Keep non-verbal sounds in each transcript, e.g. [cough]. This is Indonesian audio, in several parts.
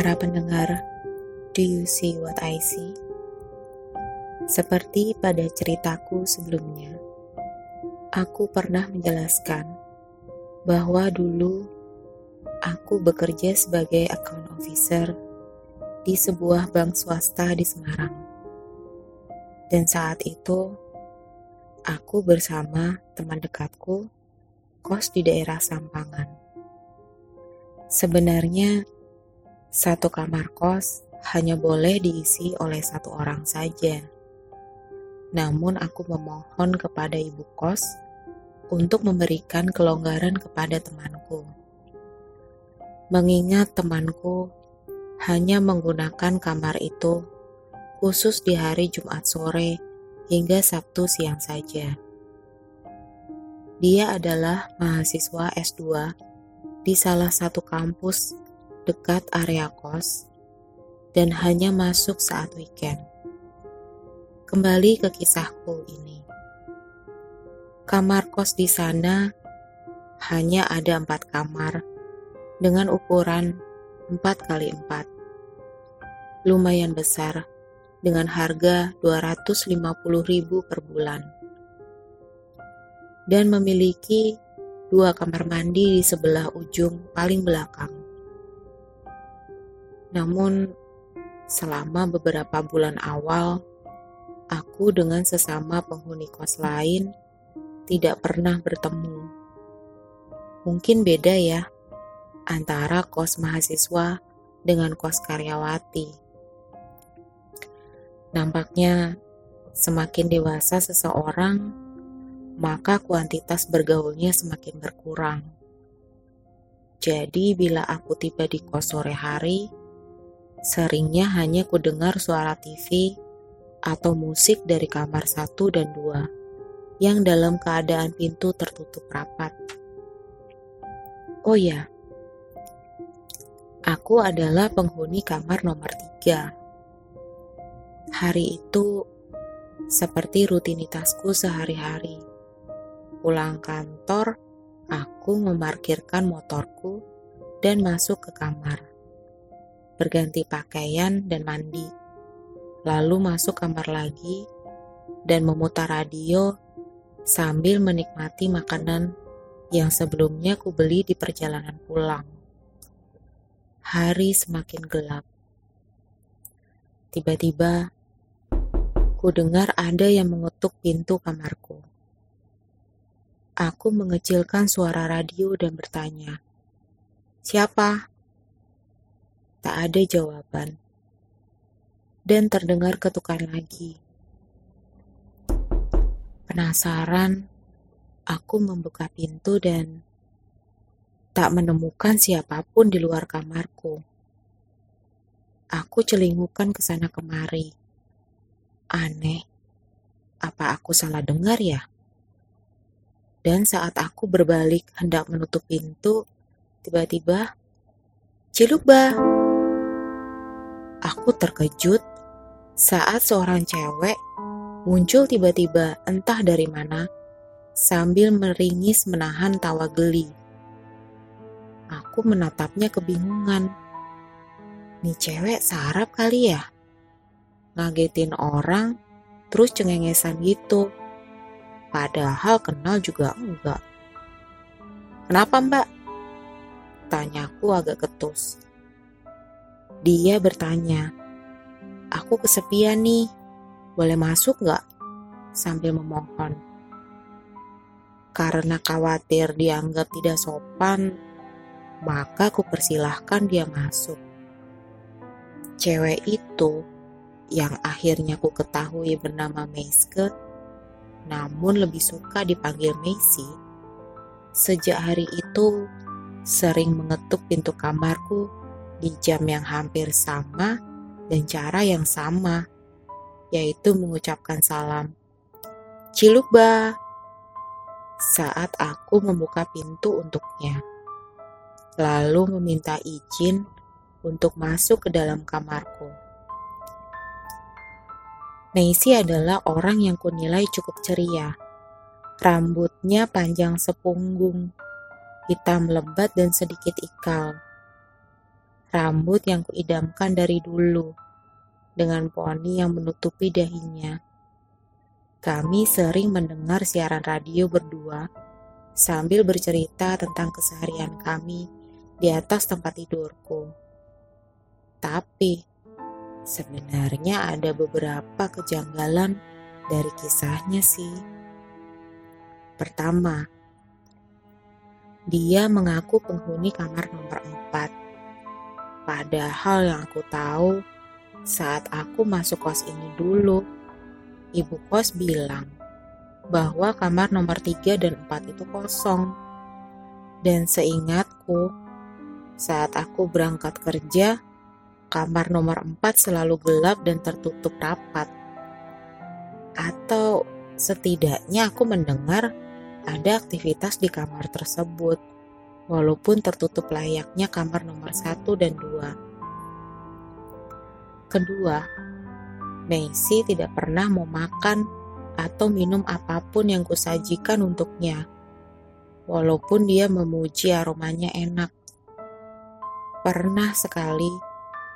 Para pendengar, do you see what I see? Seperti pada ceritaku sebelumnya, aku pernah menjelaskan bahwa dulu aku bekerja sebagai account officer di sebuah bank swasta di Semarang. Dan saat itu, aku bersama teman dekatku kos di daerah Sampangan. Sebenarnya, satu kamar kos hanya boleh diisi oleh satu orang saja. Namun aku memohon kepada ibu kos untuk memberikan kelonggaran kepada temanku. Mengingat temanku hanya menggunakan kamar itu khusus di hari Jumat sore hingga Sabtu siang saja. Dia adalah mahasiswa S2 di salah satu kampus dekat area kos dan hanya masuk saat weekend. Kembali ke kisahku ini. Kamar kos di sana hanya ada empat kamar dengan ukuran 4 kali 4. Lumayan besar dengan harga 250.000 per bulan. Dan memiliki dua kamar mandi di sebelah ujung paling belakang. Namun, selama beberapa bulan awal, aku dengan sesama penghuni kos lain tidak pernah bertemu. Mungkin beda ya antara kos mahasiswa dengan kos karyawati. Nampaknya semakin dewasa seseorang, maka kuantitas bergaulnya semakin berkurang. Jadi bila aku tiba di kos sore hari, seringnya hanya ku dengar suara TV atau musik dari kamar satu dan dua yang dalam keadaan pintu tertutup rapat. Oh ya, aku adalah penghuni kamar nomor tiga. Hari itu seperti rutinitasku sehari-hari. Pulang kantor, aku memarkirkan motorku dan masuk ke kamar berganti pakaian dan mandi, lalu masuk kamar lagi dan memutar radio sambil menikmati makanan yang sebelumnya ku beli di perjalanan pulang. Hari semakin gelap. Tiba-tiba, ku dengar ada yang mengetuk pintu kamarku. Aku mengecilkan suara radio dan bertanya, "Siapa?" Tak ada jawaban. Dan terdengar ketukan lagi. Penasaran, aku membuka pintu dan tak menemukan siapa pun di luar kamarku. Aku celingukan ke sana kemari. Aneh, apa aku salah dengar ya? Dan saat aku berbalik hendak menutup pintu, tiba-tiba, Ciluba! Aku terkejut saat seorang cewek muncul tiba-tiba entah dari mana sambil meringis menahan tawa geli. Aku menatapnya kebingungan. Nih cewek sarap kali ya? Ngagetin orang terus cengengesan gitu. Padahal kenal juga enggak. Kenapa mbak? Tanyaku agak ketus. Dia bertanya, Aku kesepian nih, boleh masuk gak? Sambil memohon. Karena khawatir dianggap tidak sopan, maka ku persilahkan dia masuk. Cewek itu yang akhirnya ku ketahui bernama Meiske, namun lebih suka dipanggil Messi, sejak hari itu sering mengetuk pintu kamarku di jam yang hampir sama dan cara yang sama, yaitu mengucapkan salam. Cilukba saat aku membuka pintu untuknya. Lalu meminta izin untuk masuk ke dalam kamarku. Macy adalah orang yang kunilai cukup ceria. Rambutnya panjang sepunggung, hitam lebat dan sedikit ikal rambut yang kuidamkan dari dulu, dengan poni yang menutupi dahinya. Kami sering mendengar siaran radio berdua sambil bercerita tentang keseharian kami di atas tempat tidurku. Tapi sebenarnya ada beberapa kejanggalan dari kisahnya sih. Pertama, dia mengaku penghuni kamar nomor 4. Padahal yang aku tahu, saat aku masuk kos ini dulu, ibu kos bilang bahwa kamar nomor 3 dan 4 itu kosong. Dan seingatku, saat aku berangkat kerja, kamar nomor 4 selalu gelap dan tertutup rapat. Atau setidaknya aku mendengar ada aktivitas di kamar tersebut, walaupun tertutup layaknya kamar nomor satu dan dua. Kedua, Macy tidak pernah mau makan atau minum apa pun yang kusajikan untuknya, walaupun dia memuji aromanya enak. Pernah sekali,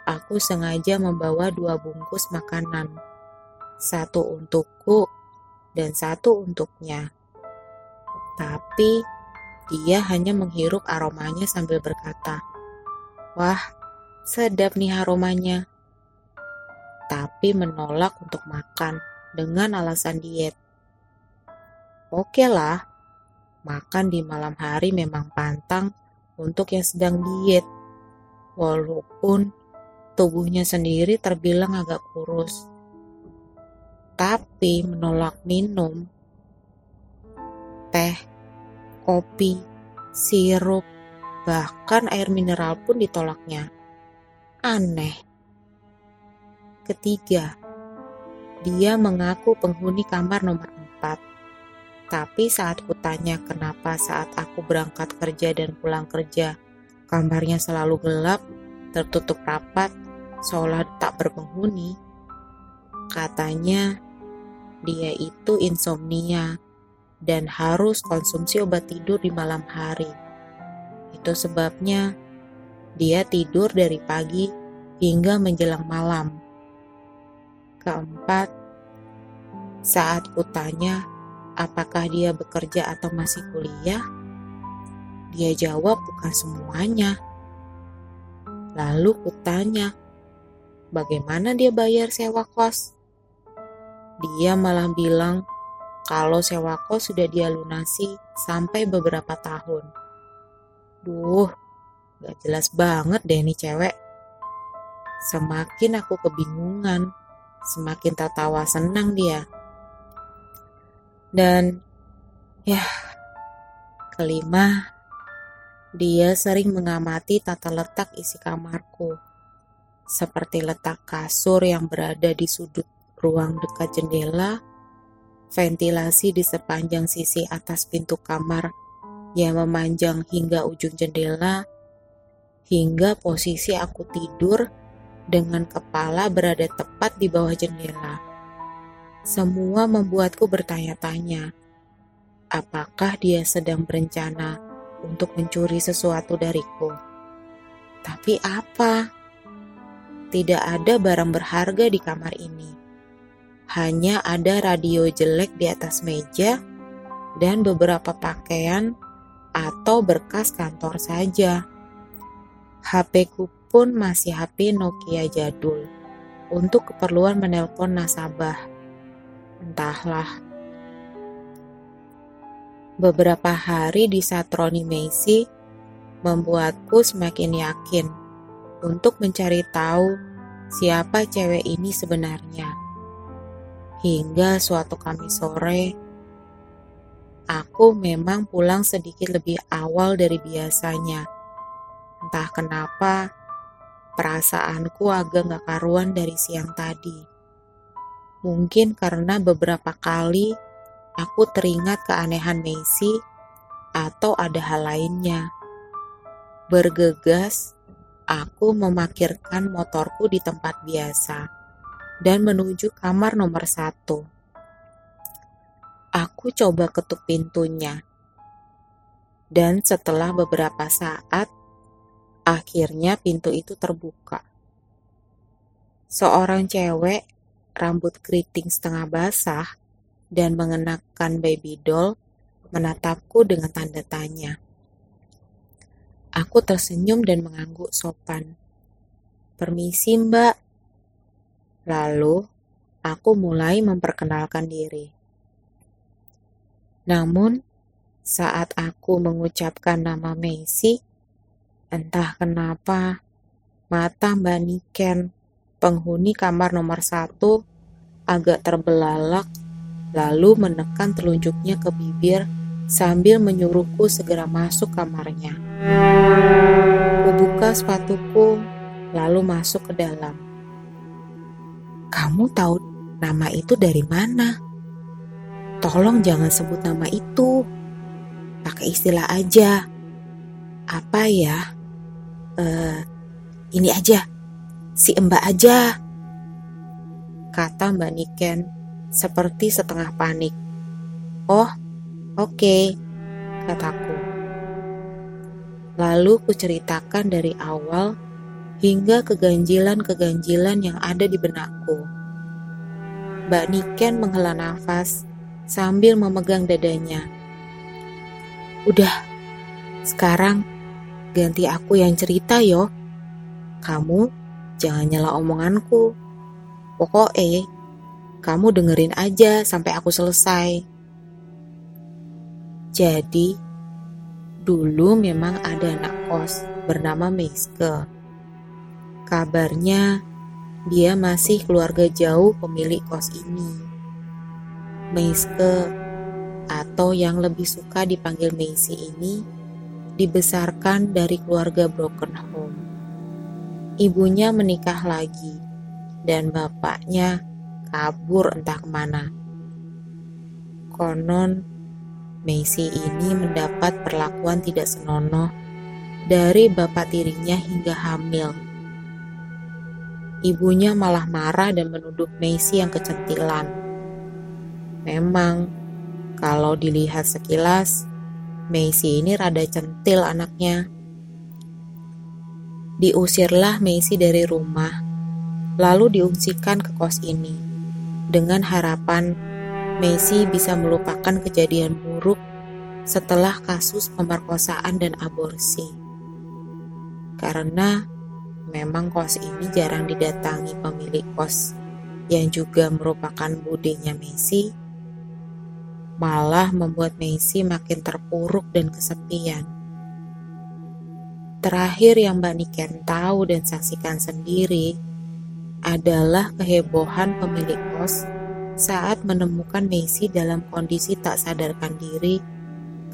aku sengaja membawa dua bungkus makanan satu untukku dan satu untuknya. Tapi dia hanya menghirup aromanya sambil berkata, "Wah, sedap nih aromanya." Tapi menolak untuk makan dengan alasan diet. Oke lah, makan di malam hari memang pantang untuk yang sedang diet, walaupun tubuhnya sendiri terbilang agak kurus tapi menolak minum teh, kopi, sirup, bahkan air mineral pun ditolaknya. Aneh. Ketiga, dia mengaku penghuni kamar nomor empat. Tapi saat kutanya kenapa saat aku berangkat kerja dan pulang kerja, kamarnya selalu gelap, tertutup rapat, seolah tak berpenghuni, katanya dia itu insomnia dan harus konsumsi obat tidur di malam hari. Itu sebabnya dia tidur dari pagi hingga menjelang malam. Keempat, saat kutanya apakah dia bekerja atau masih kuliah, dia jawab bukan semuanya. Lalu kutanya, bagaimana dia bayar sewa kos? Dia malah bilang kalau sewa kos sudah dia lunasi sampai beberapa tahun. Duh, gak jelas banget deh nih cewek. Semakin aku kebingungan, semakin tertawa senang dia. Dan ya, kelima, dia sering mengamati tata letak isi kamarku. Seperti letak kasur yang berada di sudut ruang dekat jendela, ventilasi di sepanjang sisi atas pintu kamar yang memanjang hingga ujung jendela, hingga posisi aku tidur dengan kepala berada tepat di bawah jendela. Semua membuatku bertanya-tanya, apakah dia sedang berencana untuk mencuri sesuatu dariku? Tapi apa? Tidak ada barang berharga di kamar ini hanya ada radio jelek di atas meja dan beberapa pakaian atau berkas kantor saja. HP ku pun masih HP Nokia jadul untuk keperluan menelpon nasabah. Entahlah. Beberapa hari di Satroni Macy membuatku semakin yakin untuk mencari tahu siapa cewek ini sebenarnya. Hingga suatu Kamis sore, aku memang pulang sedikit lebih awal dari biasanya. Entah kenapa, perasaanku agak gak karuan dari siang tadi. Mungkin karena beberapa kali aku teringat keanehan Macy atau ada hal lainnya. Bergegas, aku memakirkan motorku di tempat biasa dan menuju kamar nomor satu. Aku coba ketuk pintunya, dan setelah beberapa saat, Akhirnya pintu itu terbuka. Seorang cewek, rambut keriting setengah basah, dan mengenakan baby doll menatapku dengan tanda tanya. Aku tersenyum dan mengangguk sopan. Permisi mbak. Lalu, aku mulai memperkenalkan diri. Namun, saat aku mengucapkan nama Messi, entah kenapa mata Mbak Niken, penghuni kamar nomor satu, agak terbelalak, lalu menekan telunjuknya ke bibir sambil menyuruhku segera masuk kamarnya. Kubuka sepatuku, lalu masuk ke dalam. Kamu tahu nama itu dari mana? Tolong jangan sebut nama itu. Pakai istilah aja. Apa ya? Uh, ini aja. Si Mbak aja. Kata Mbak Niken seperti setengah panik. Oh, Oke, kataku. Lalu kuceritakan dari awal hingga keganjilan-keganjilan yang ada di benakku. Mbak Niken menghela nafas sambil memegang dadanya. Udah, sekarang ganti aku yang cerita yo. Kamu jangan nyela omonganku. Pokoknya, kamu dengerin aja sampai aku selesai. Jadi, dulu memang ada anak kos bernama Meiske. Kabarnya, dia masih keluarga jauh pemilik kos ini. Meiske, atau yang lebih suka dipanggil Meisi ini, dibesarkan dari keluarga broken home. Ibunya menikah lagi, dan bapaknya kabur entah ke mana. Konon, Messi ini mendapat perlakuan tidak senonoh dari bapak tirinya hingga hamil. Ibunya malah marah dan menuduh Messi yang kecentilan. Memang, kalau dilihat sekilas, Messi ini rada centil anaknya. Diusirlah Messi dari rumah, lalu diungsikan ke kos ini dengan harapan Messi bisa melupakan kejadian buruk setelah kasus pemerkosaan dan aborsi. Karena memang kos ini jarang didatangi pemilik kos yang juga merupakan budenya Messi, malah membuat Messi makin terpuruk dan kesepian. Terakhir yang Mbak Niken tahu dan saksikan sendiri adalah kehebohan pemilik kos saat menemukan Messi dalam kondisi tak sadarkan diri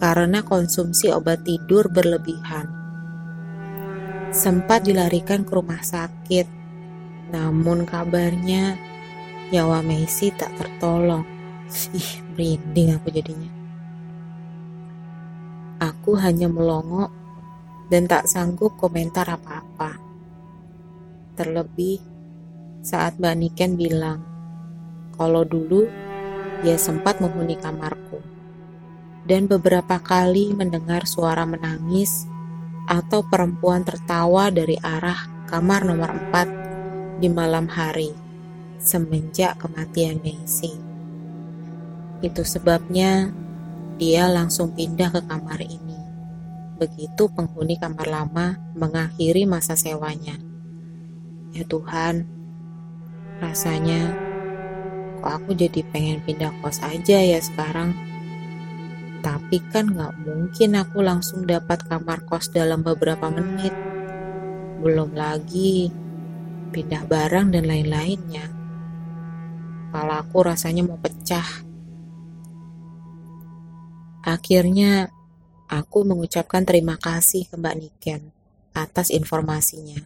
karena konsumsi obat tidur berlebihan. Sempat dilarikan ke rumah sakit, namun kabarnya nyawa Messi tak tertolong. Ih, merinding aku jadinya. Aku hanya melongo dan tak sanggup komentar apa-apa. Terlebih saat Mbak Niken bilang, kalau dulu dia sempat menghuni kamarku dan beberapa kali mendengar suara menangis atau perempuan tertawa dari arah kamar nomor 4 di malam hari semenjak kematian Messi. Itu sebabnya dia langsung pindah ke kamar ini. Begitu penghuni kamar lama mengakhiri masa sewanya. Ya Tuhan, rasanya kok aku jadi pengen pindah kos aja ya sekarang. Tapi kan gak mungkin aku langsung dapat kamar kos dalam beberapa menit. Belum lagi pindah barang dan lain-lainnya. Kepala aku rasanya mau pecah. Akhirnya, aku mengucapkan terima kasih ke Mbak Niken atas informasinya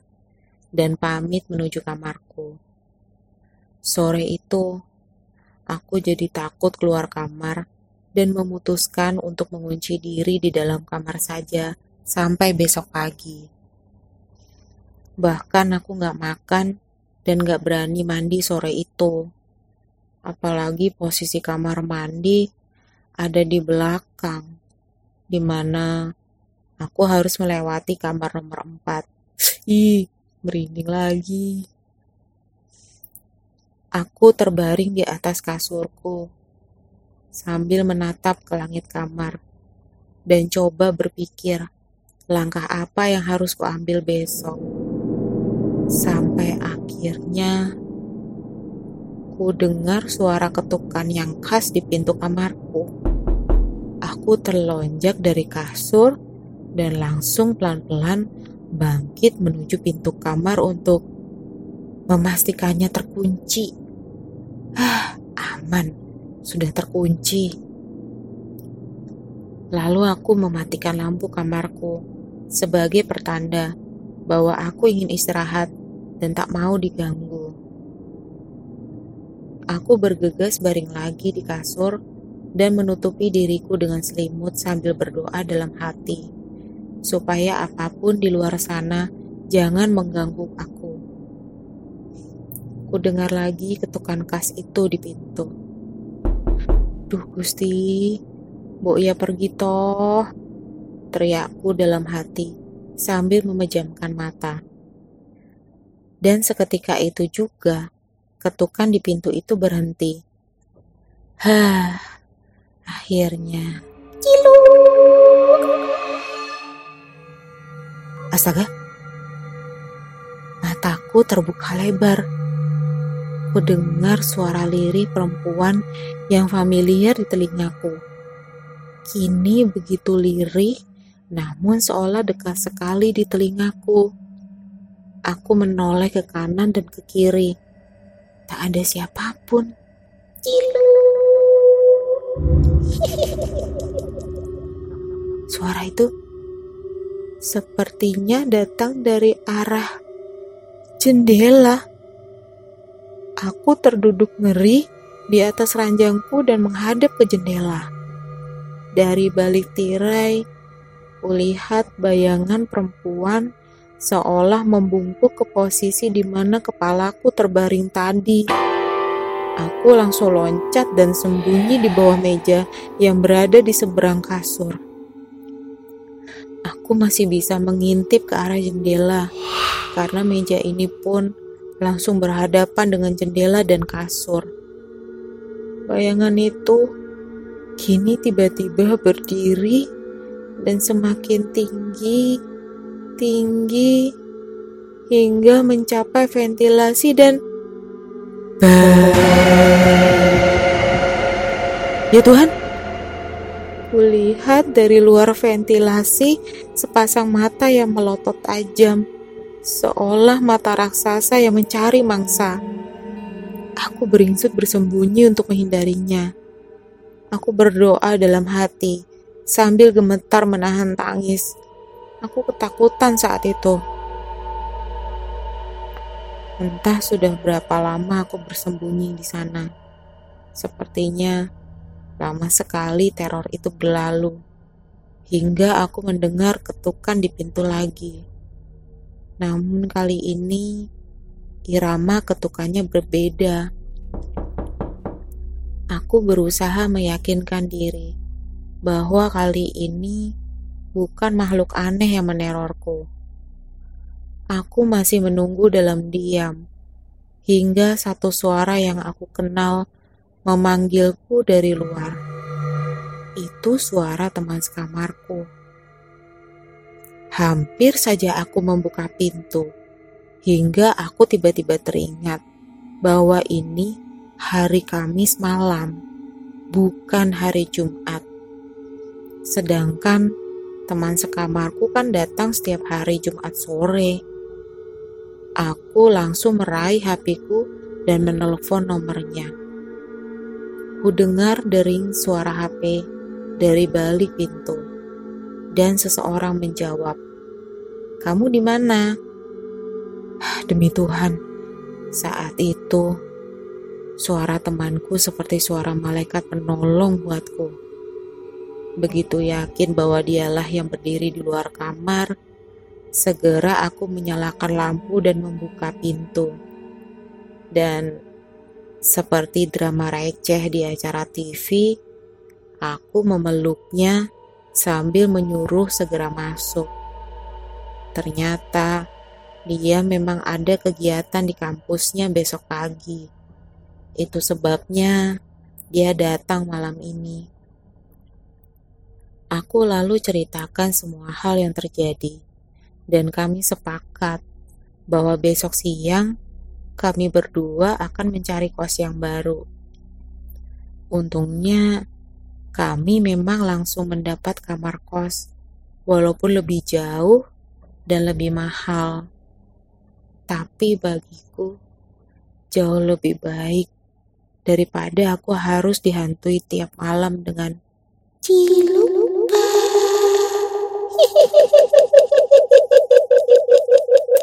dan pamit menuju kamarku. Sore itu, aku jadi takut keluar kamar dan memutuskan untuk mengunci diri di dalam kamar saja sampai besok pagi. Bahkan aku gak makan dan gak berani mandi sore itu. Apalagi posisi kamar mandi ada di belakang, di mana Aku harus melewati kamar nomor 4. Ih, merinding lagi. Aku terbaring di atas kasurku sambil menatap ke langit kamar dan coba berpikir langkah apa yang harus kuambil besok. Sampai akhirnya ku dengar suara ketukan yang khas di pintu kamarku. Aku terlonjak dari kasur dan langsung pelan-pelan bangkit menuju pintu kamar untuk memastikannya terkunci. Ah, aman, sudah terkunci. Lalu aku mematikan lampu kamarku sebagai pertanda bahwa aku ingin istirahat dan tak mau diganggu. Aku bergegas baring lagi di kasur dan menutupi diriku dengan selimut sambil berdoa dalam hati, supaya apa pun di luar sana jangan mengganggu aku. Ku dengar lagi ketukan khas itu di pintu. Duh Gusti, Mbok ia pergi toh. Teriakku dalam hati sambil memejamkan mata. Dan seketika itu juga, ketukan di pintu itu berhenti. Hah, akhirnya. Cilu. Astaga, mataku terbuka lebar aku dengar suara lirih perempuan yang familiar di telingaku. Kini begitu lirih, namun seolah dekat sekali di telingaku. Aku menoleh ke kanan dan ke kiri. Tak ada siapa pun. Cilu. Suara itu sepertinya datang dari arah jendela. Aku terduduk ngeri di atas ranjangku dan menghadap ke jendela. Dari balik tirai, kulihat bayangan perempuan seolah membungkuk ke posisi di mana kepalaku terbaring tadi. Aku langsung loncat dan sembunyi di bawah meja yang berada di seberang kasur. Aku masih bisa mengintip ke arah jendela karena meja ini pun langsung berhadapan dengan jendela dan kasur. Bayangan itu kini tiba-tiba berdiri dan semakin tinggi, tinggi, hingga mencapai ventilasi dan Ya Tuhan, kulihat dari luar ventilasi sepasang mata yang melotot tajam seolah mata raksasa yang mencari mangsa. Aku beringsut bersembunyi untuk menghindarinya. Aku berdoa dalam hati sambil gemetar menahan tangis. Aku ketakutan saat itu. Entah sudah berapa lama aku bersembunyi di sana. Sepertinya lama sekali teror itu berlalu, hingga aku mendengar ketukan di pintu lagi. Namun kali ini irama ketukannya berbeda. Aku berusaha meyakinkan diri bahwa kali ini bukan makhluk aneh yang menerorku. Aku masih menunggu dalam diam hingga satu suara yang aku kenal memanggilku dari luar. Itu suara teman sekamarku. Hampir saja aku membuka pintu, hingga aku tiba-tiba teringat bahwa ini hari Kamis malam, bukan hari Jumat. Sedangkan teman sekamarku kan datang setiap hari Jumat sore. Aku langsung meraih HP-ku dan menelpon nomornya. Ku dengar dering suara HP dari balik pintu dan seseorang menjawab, "Kamu di mana?" Demi Tuhan, saat itu suara temanku seperti suara malaikat penolong buatku. Begitu yakin bahwa dialah yang berdiri di luar kamar, segera aku menyalakan lampu dan membuka pintu. Dan seperti drama receh di acara TV, aku memeluknya sambil menyuruh segera masuk. Ternyata dia memang ada kegiatan di kampusnya besok pagi. Itu sebabnya dia datang malam ini. Aku lalu ceritakan semua hal yang terjadi, dan kami sepakat bahwa besok siang kami berdua akan mencari kos yang baru. Untungnya, kami memang langsung mendapat kamar kos, walaupun lebih jauh dan lebih mahal. Tapi bagiku, jauh lebih baik daripada aku harus dihantui tiap malam dengan cilupa. [laughs]